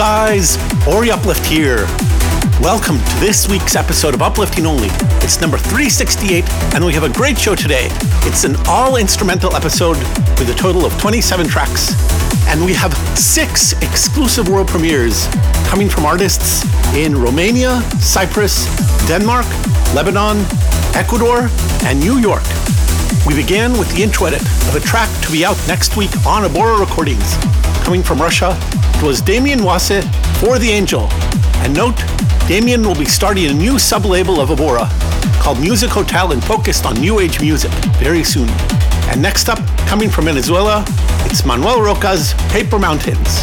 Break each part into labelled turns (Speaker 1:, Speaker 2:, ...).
Speaker 1: guys, Ori Uplift here. Welcome to this week's episode of Uplifting Only. It's number 368, and we have a great show today. It's an all instrumental episode with a total of 27 tracks, and we have six exclusive world premieres coming from artists in Romania, Cyprus, Denmark, Lebanon, Ecuador, and New York. We began with the intro edit of a track to be out next week on Abora Recordings. Coming from Russia, it was Damian Wasse for The Angel. And note, Damian will be starting a new sub-label of Abora called Music Hotel and focused on new age music very soon. And next up, coming from Venezuela, it's Manuel Roca's Paper Mountains,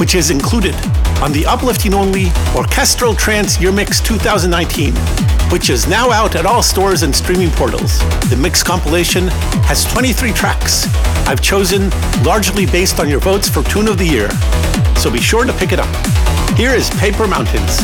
Speaker 1: which is included on the Uplifting Only Orchestral Trance Year Mix 2019, which is now out at all stores and streaming portals. The mix compilation has 23 tracks I've chosen largely based on your votes for Tune of the Year, so be sure to pick it up. Here is Paper Mountains.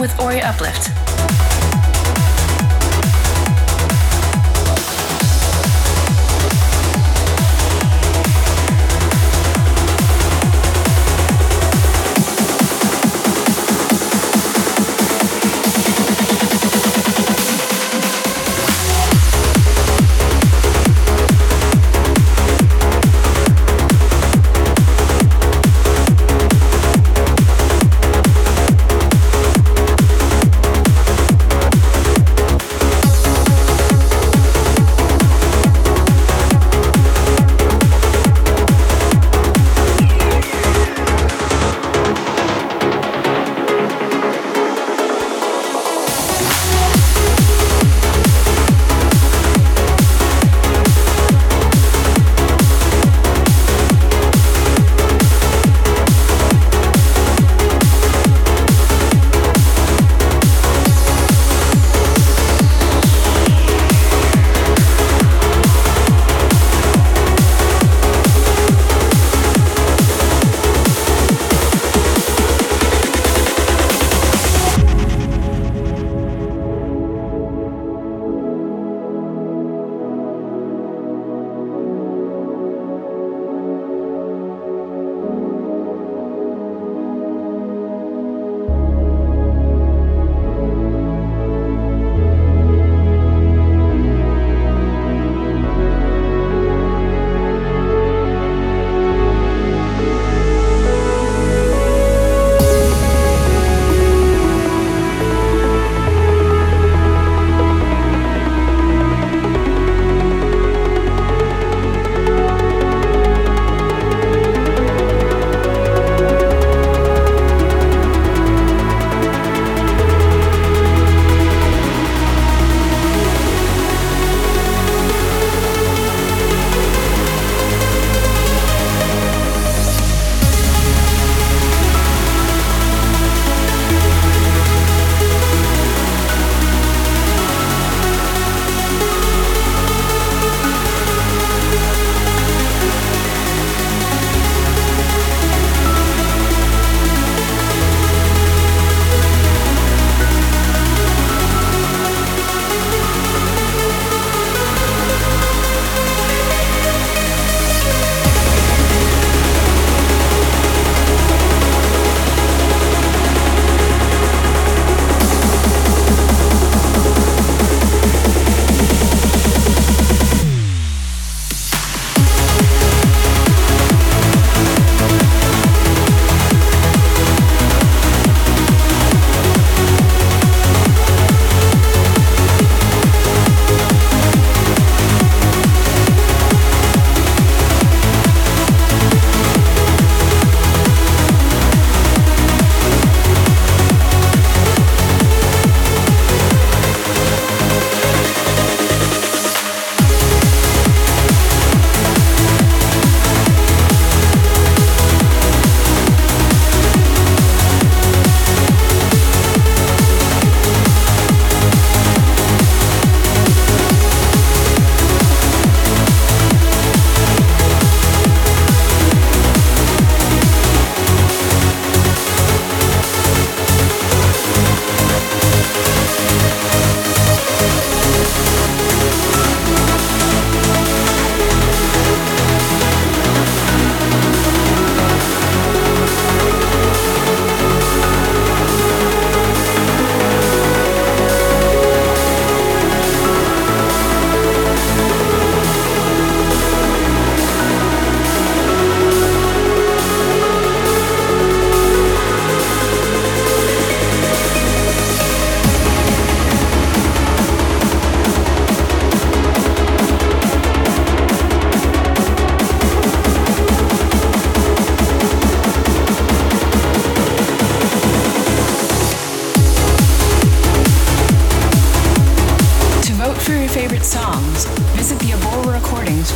Speaker 2: With Ori Uplift.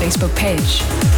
Speaker 3: Facebook page.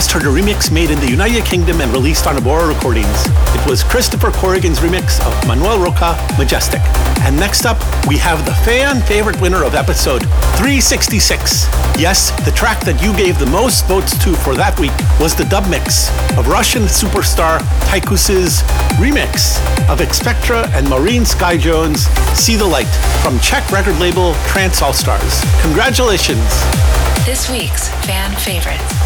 Speaker 1: Just heard a remix made in the United Kingdom and released on Abora Recordings. It was Christopher Corrigan's remix of Manuel Rocca, Majestic. And next up, we have the fan favorite winner of episode 366. Yes, the track that you gave the most votes to for that week was the dub mix of Russian superstar Tycoos's remix of Expectra and Maureen Skyjones' See the Light from Czech record label Trance All Stars. Congratulations!
Speaker 2: This week's fan favorites.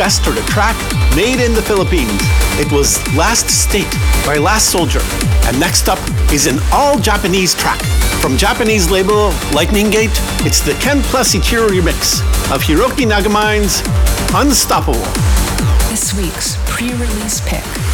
Speaker 1: A track made in the Philippines. It was Last State by Last Soldier. And next up is an all Japanese track. From Japanese label Lightning Gate, it's the Ken Plus Ichiro remix of Hiroki Nagamine's Unstoppable.
Speaker 2: This week's pre release pick.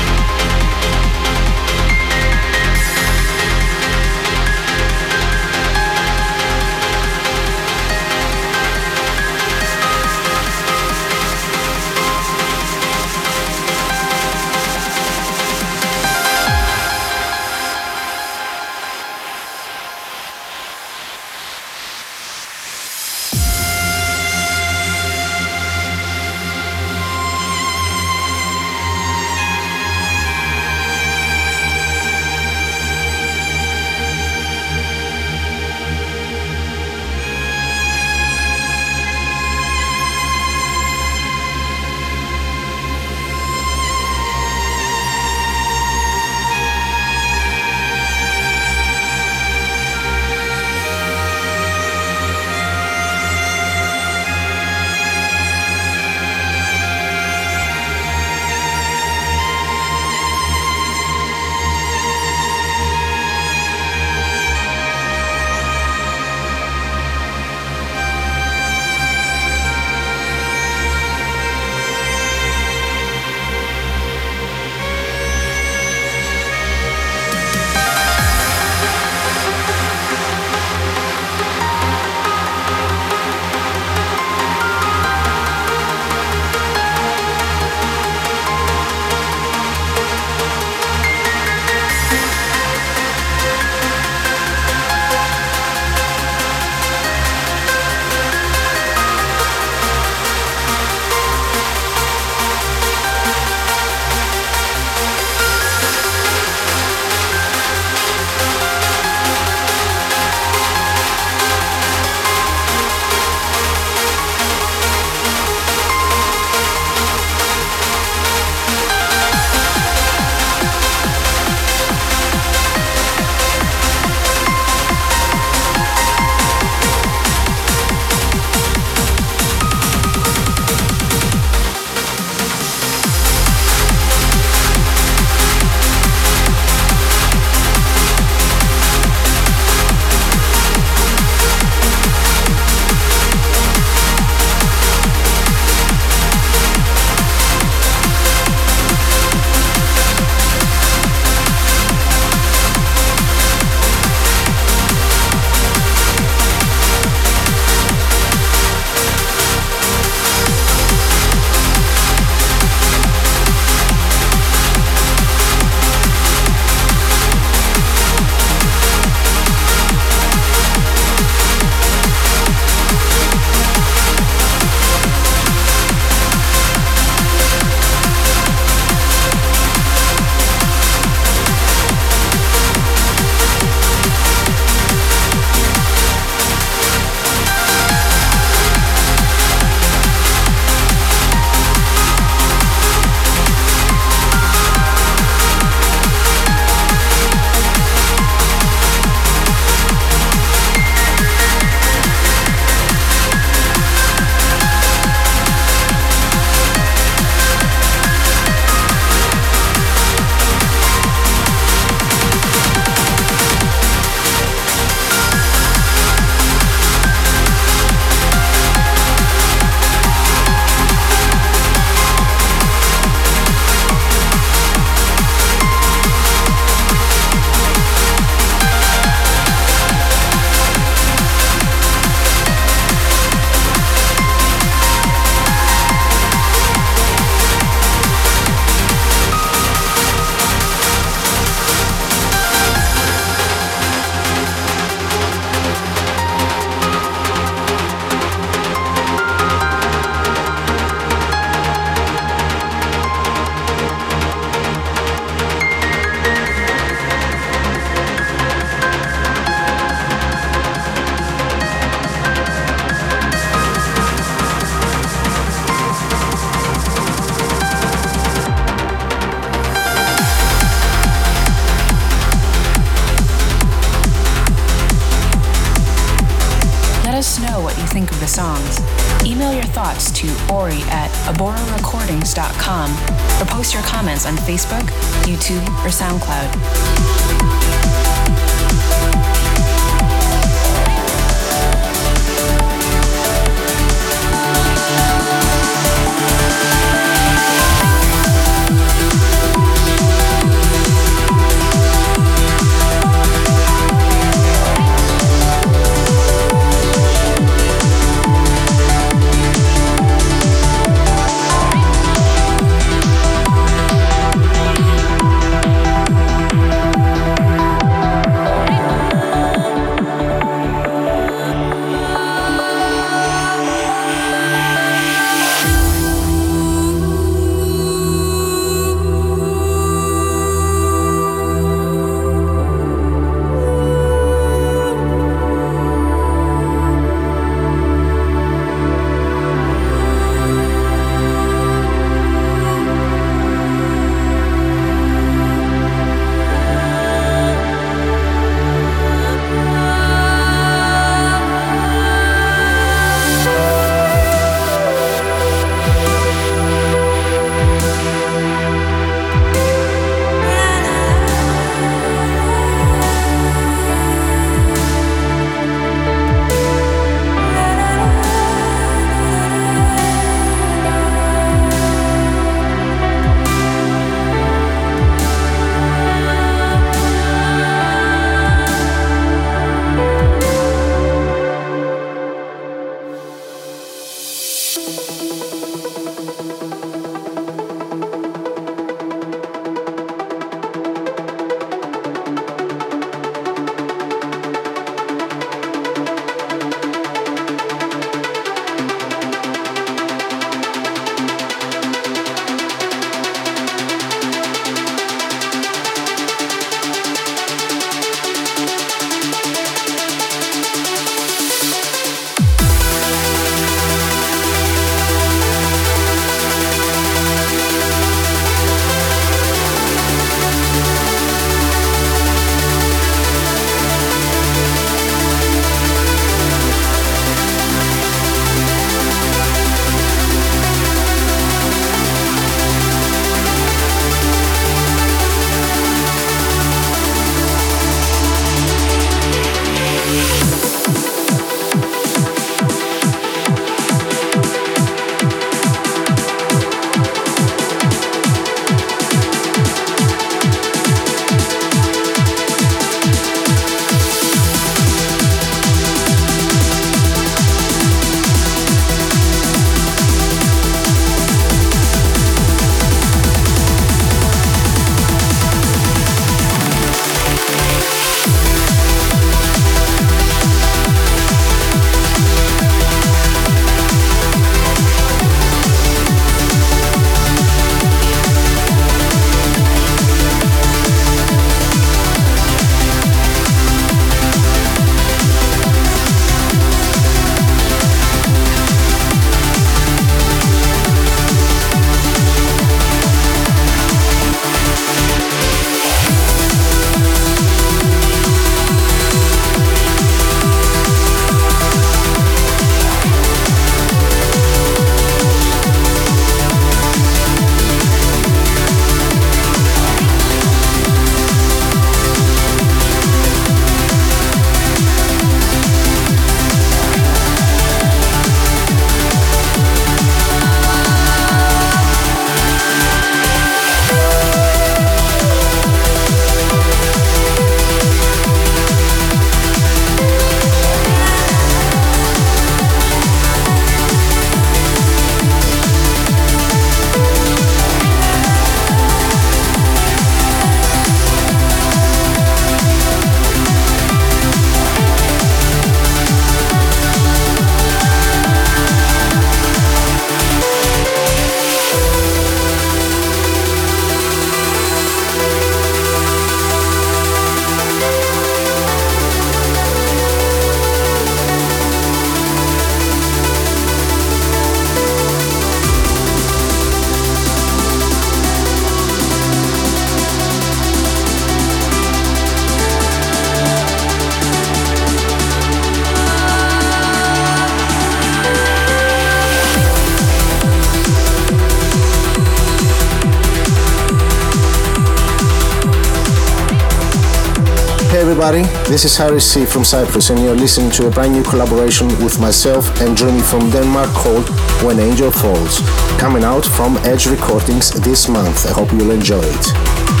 Speaker 4: This is Harry C from Cyprus, and you're listening to a brand new collaboration with myself and Johnny from Denmark called When Angel Falls, coming out from Edge Recordings this month. I hope you'll enjoy it.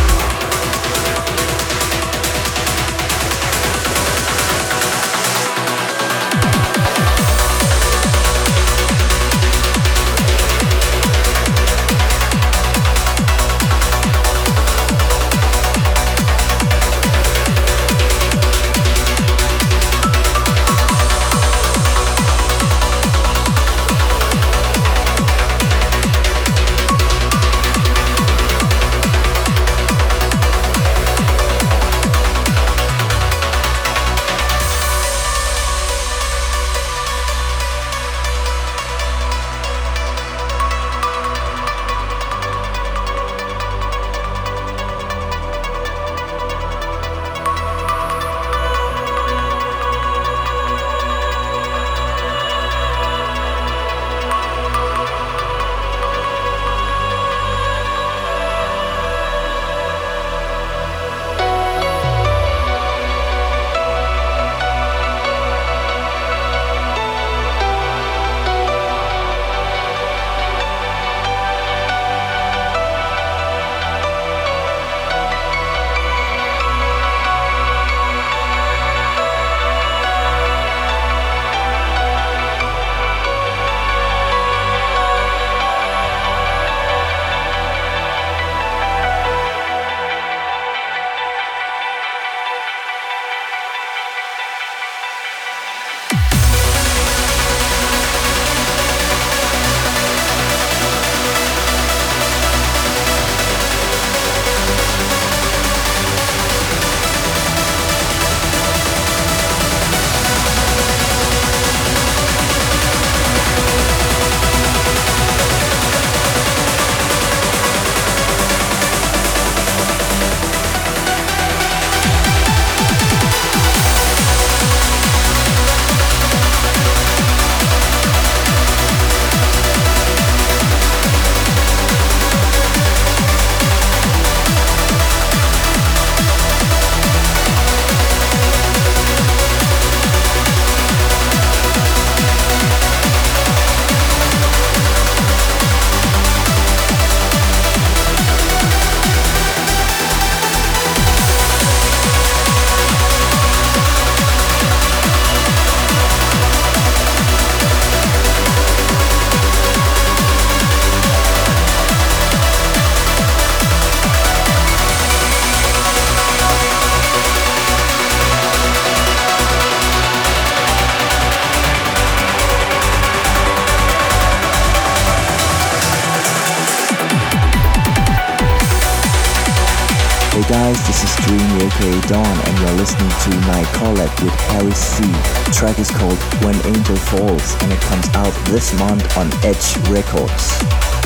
Speaker 5: Dawn and you're listening to my collab with Harry C. The track is called When Angel Falls and it comes out this month on Edge Records.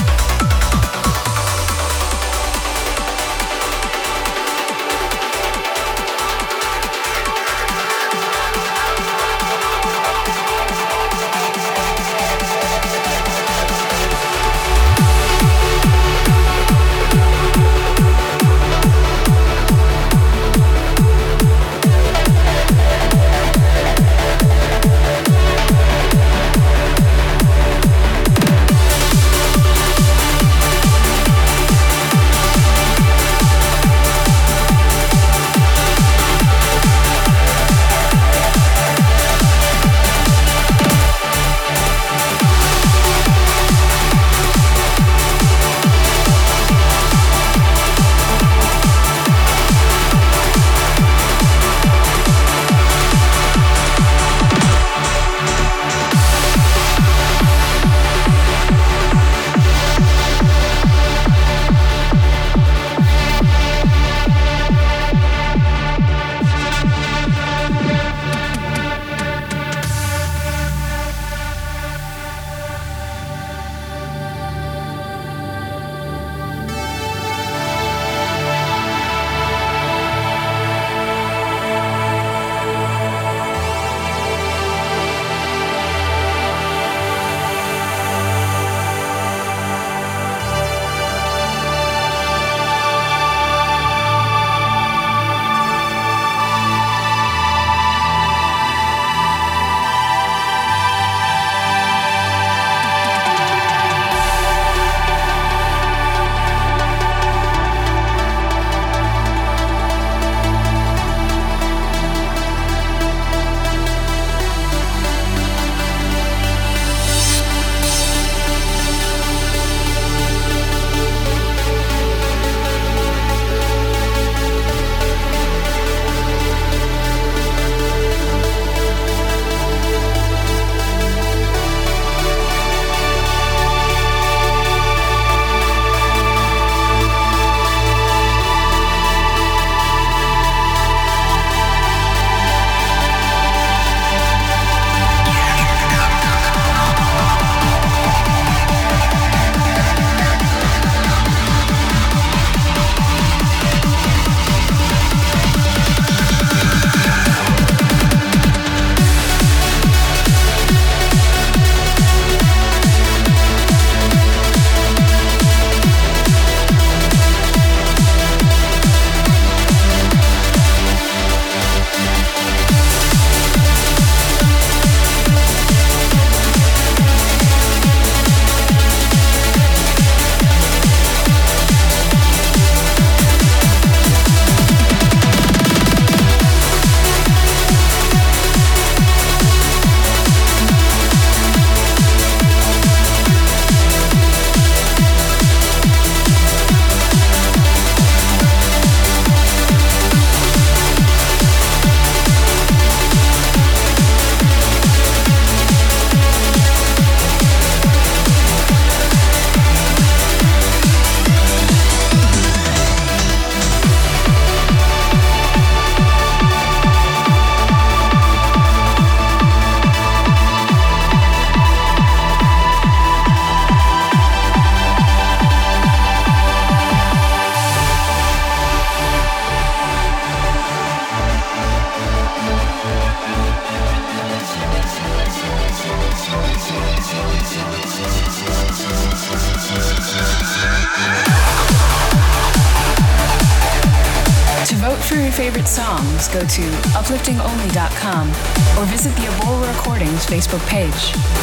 Speaker 2: Facebook page.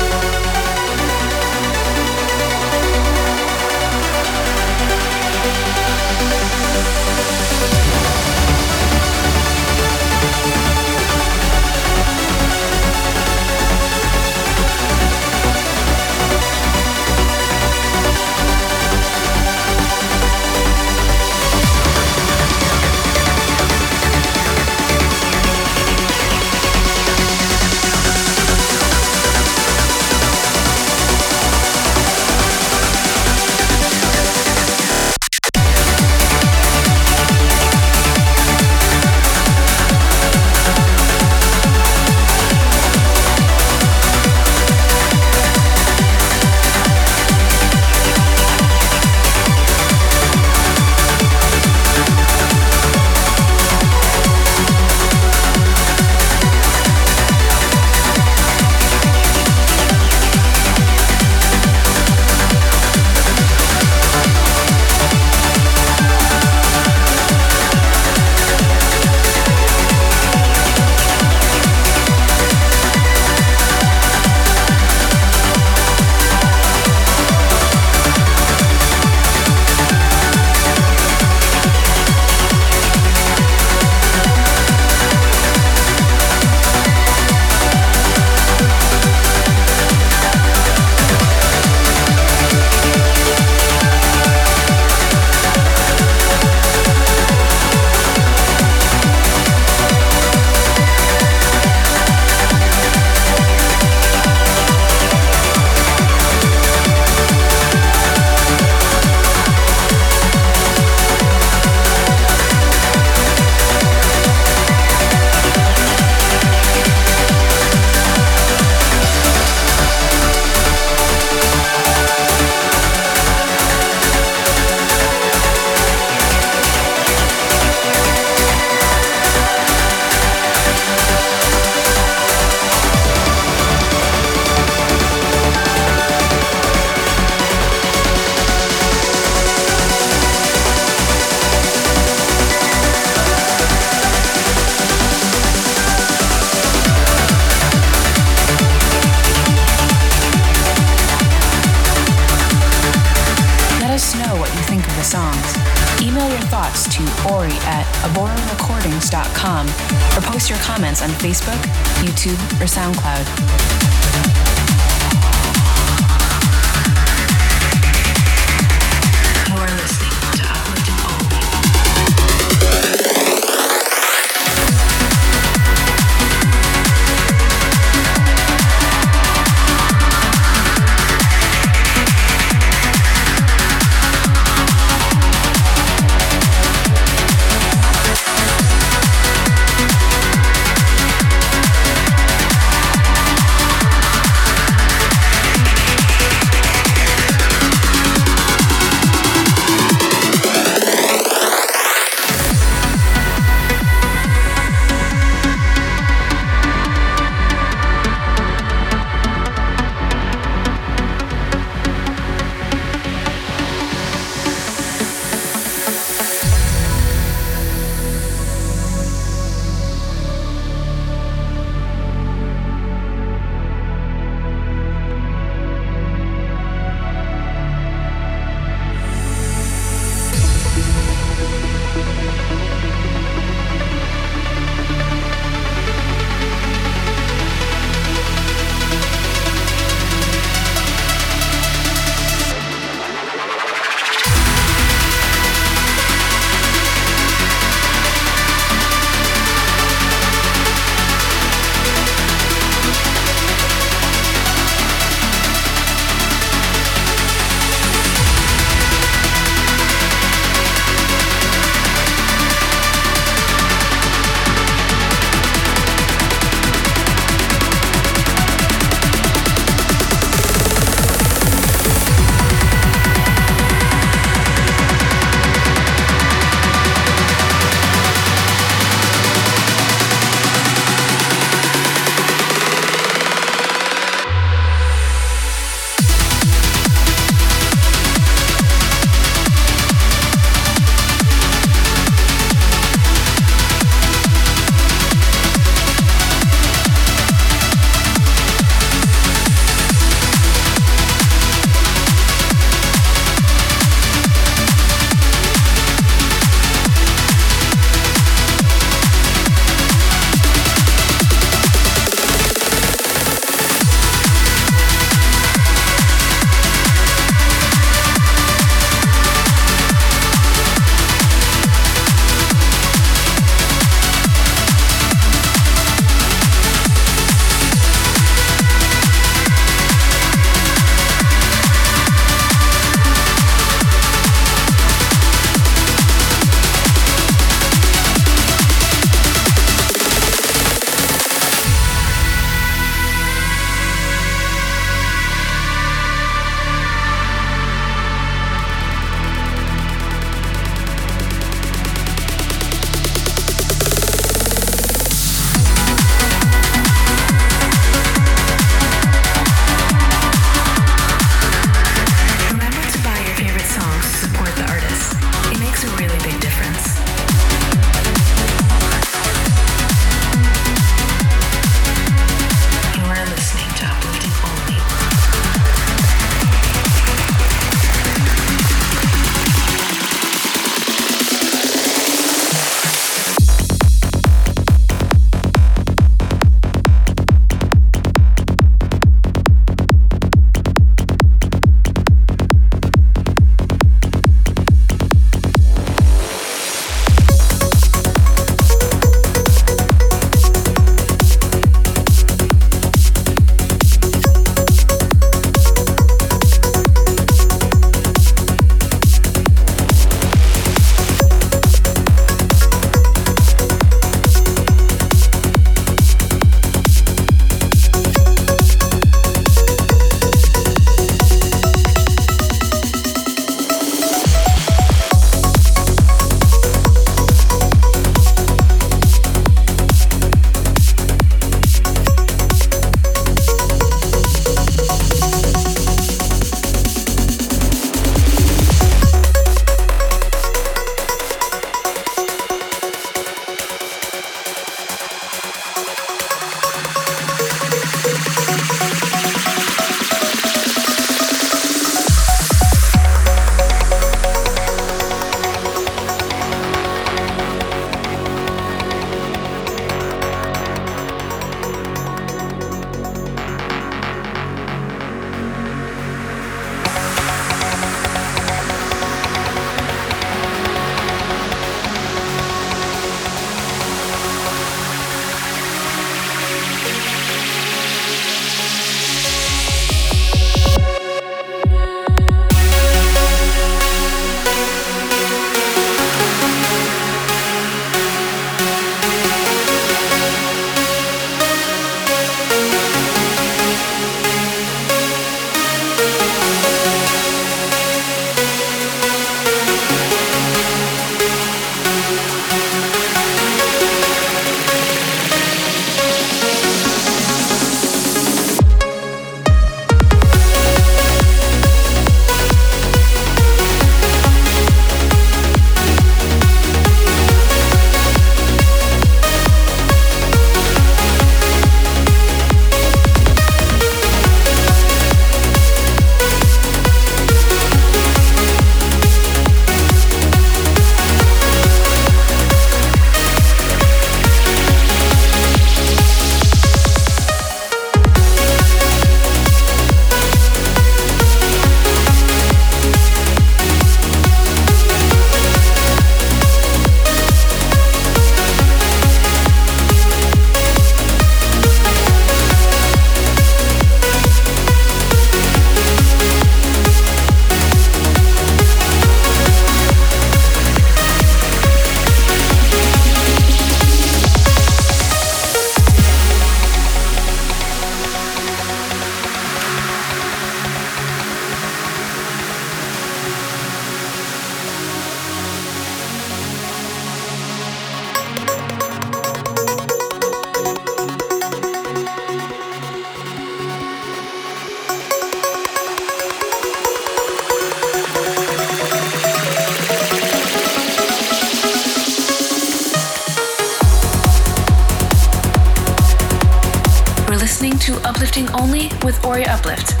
Speaker 2: Only with Ori Uplift.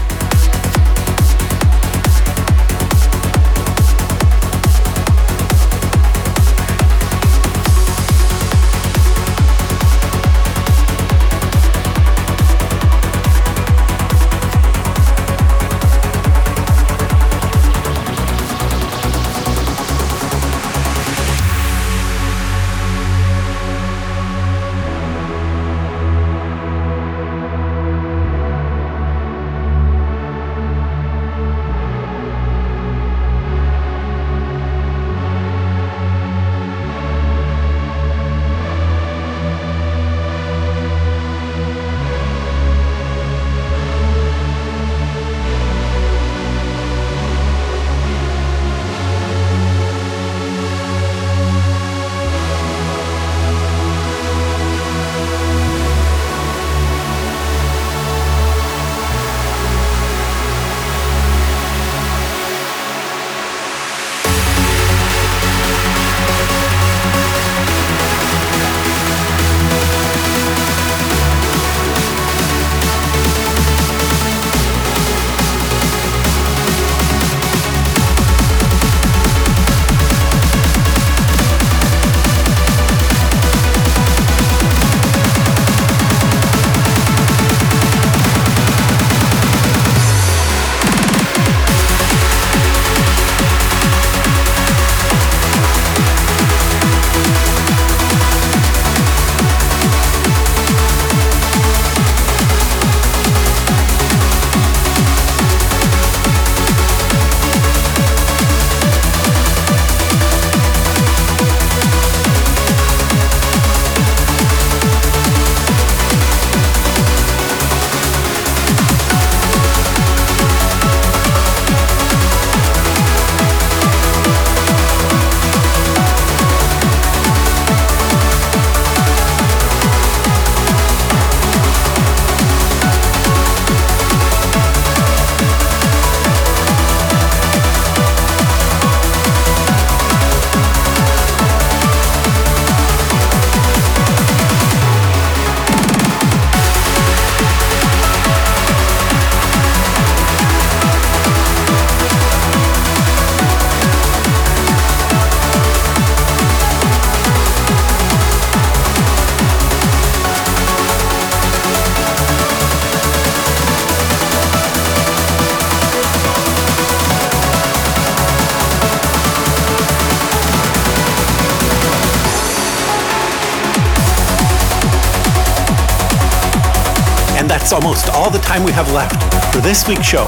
Speaker 1: Time we have left for this week's show.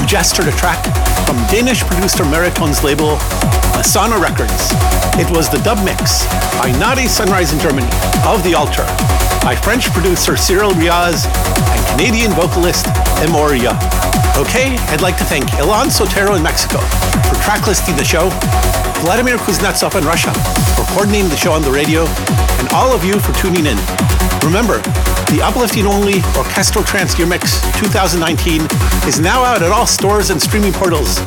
Speaker 1: We just heard a track from Danish producer Meriton's label, Asana Records. It was the dub mix by Naughty Sunrise in Germany of The Altar, by French producer Cyril Ryaz and Canadian vocalist Emoria. Okay, I'd like to thank Ilan Sotero in Mexico for track listing the show, Vladimir Kuznetsov in Russia for coordinating the show on the radio, and all of you for tuning in. Remember, the Uplifting Only Orchestral Trance Year Mix 2019 is now out at all stores and streaming portals.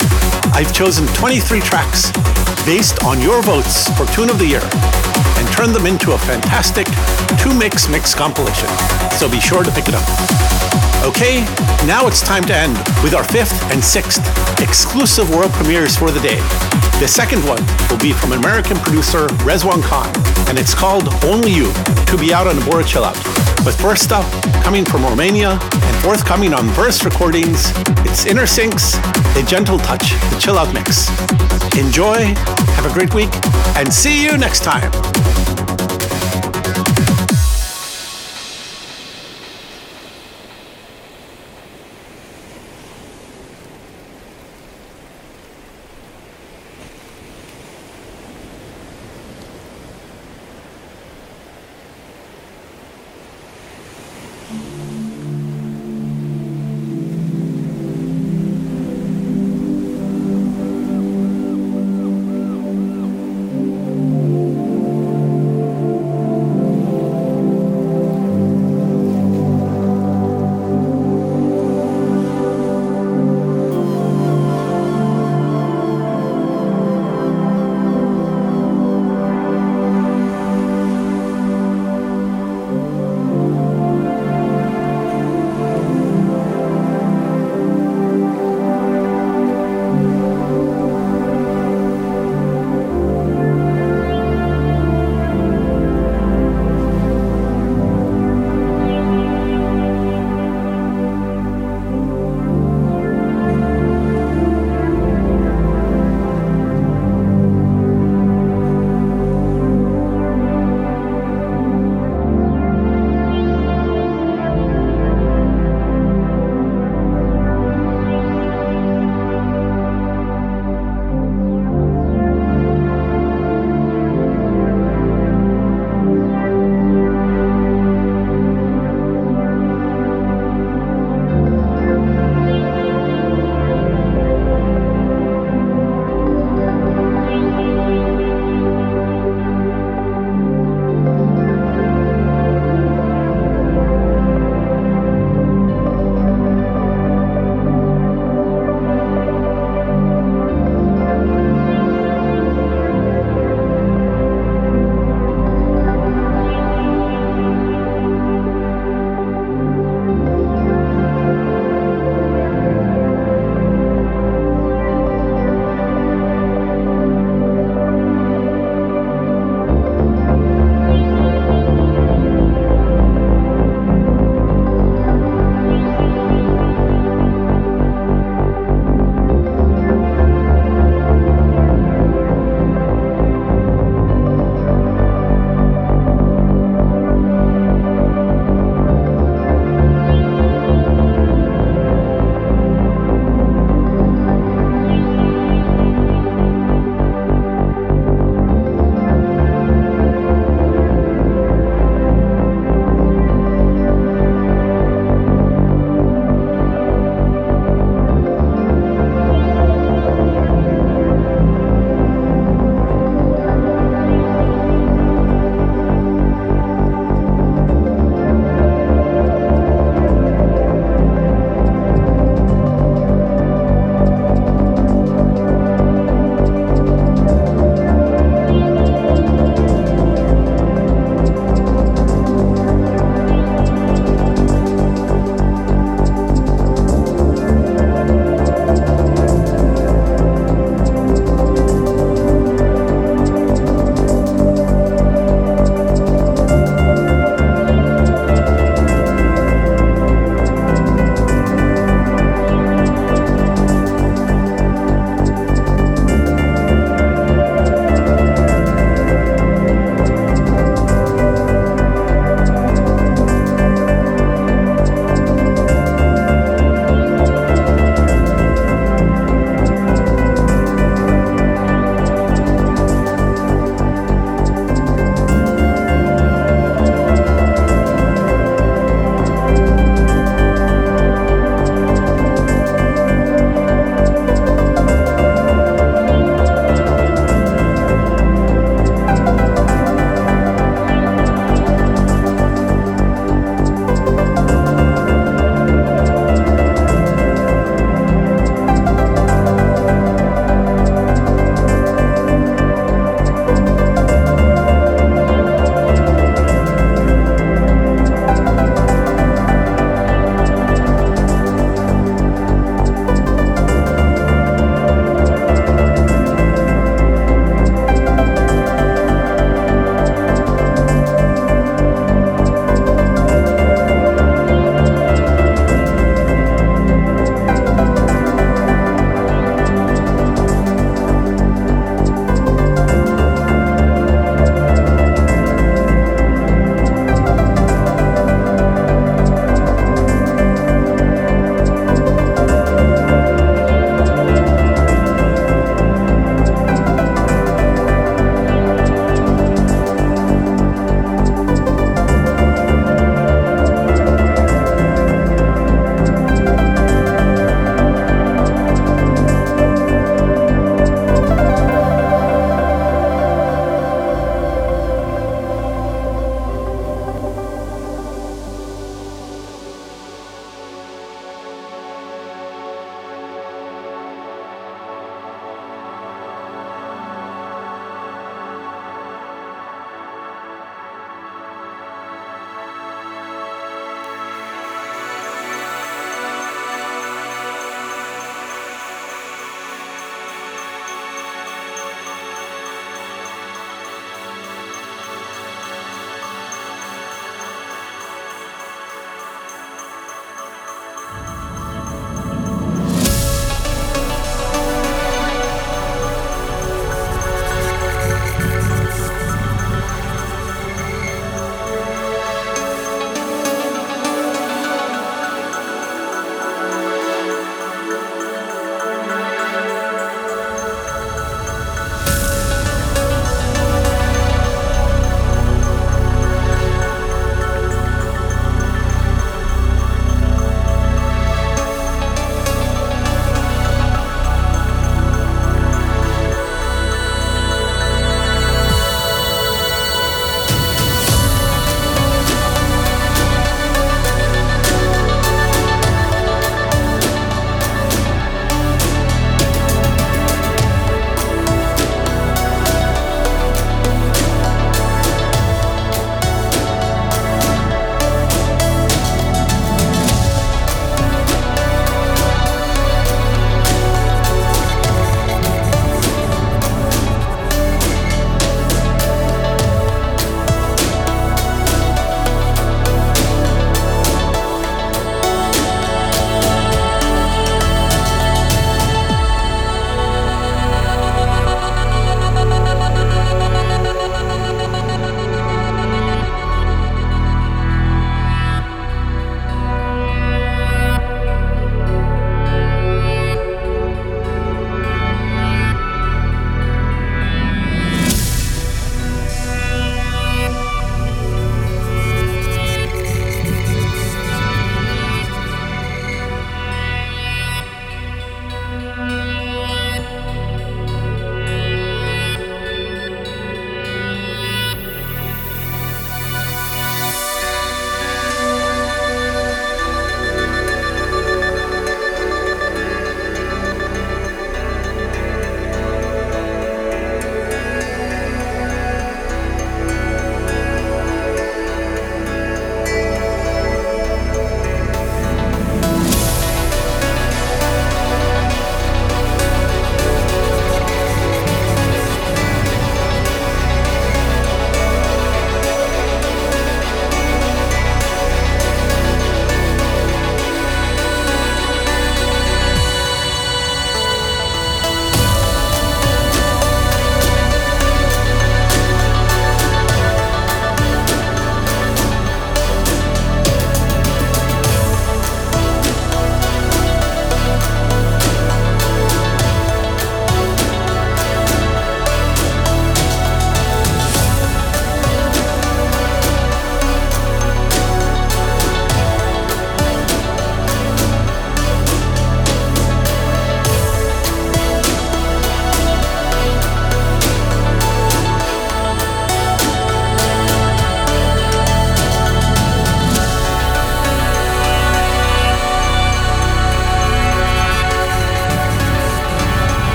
Speaker 1: I've chosen 23 tracks based on your votes for Tune of the Year and turned them into a fantastic two mix mix compilation. So be sure to pick it up. Okay, now it's time to end with our fifth and sixth exclusive world premieres for the day. The second one will be from American producer Rezwan Khan, and it's called Only You, to be out on Abora Chill Out. But first up, coming from Romania and forthcoming on Verse Recordings, it's Inner Sinks, A Gentle Touch, the Chill Out Mix. Enjoy, have a great week, and see you next time.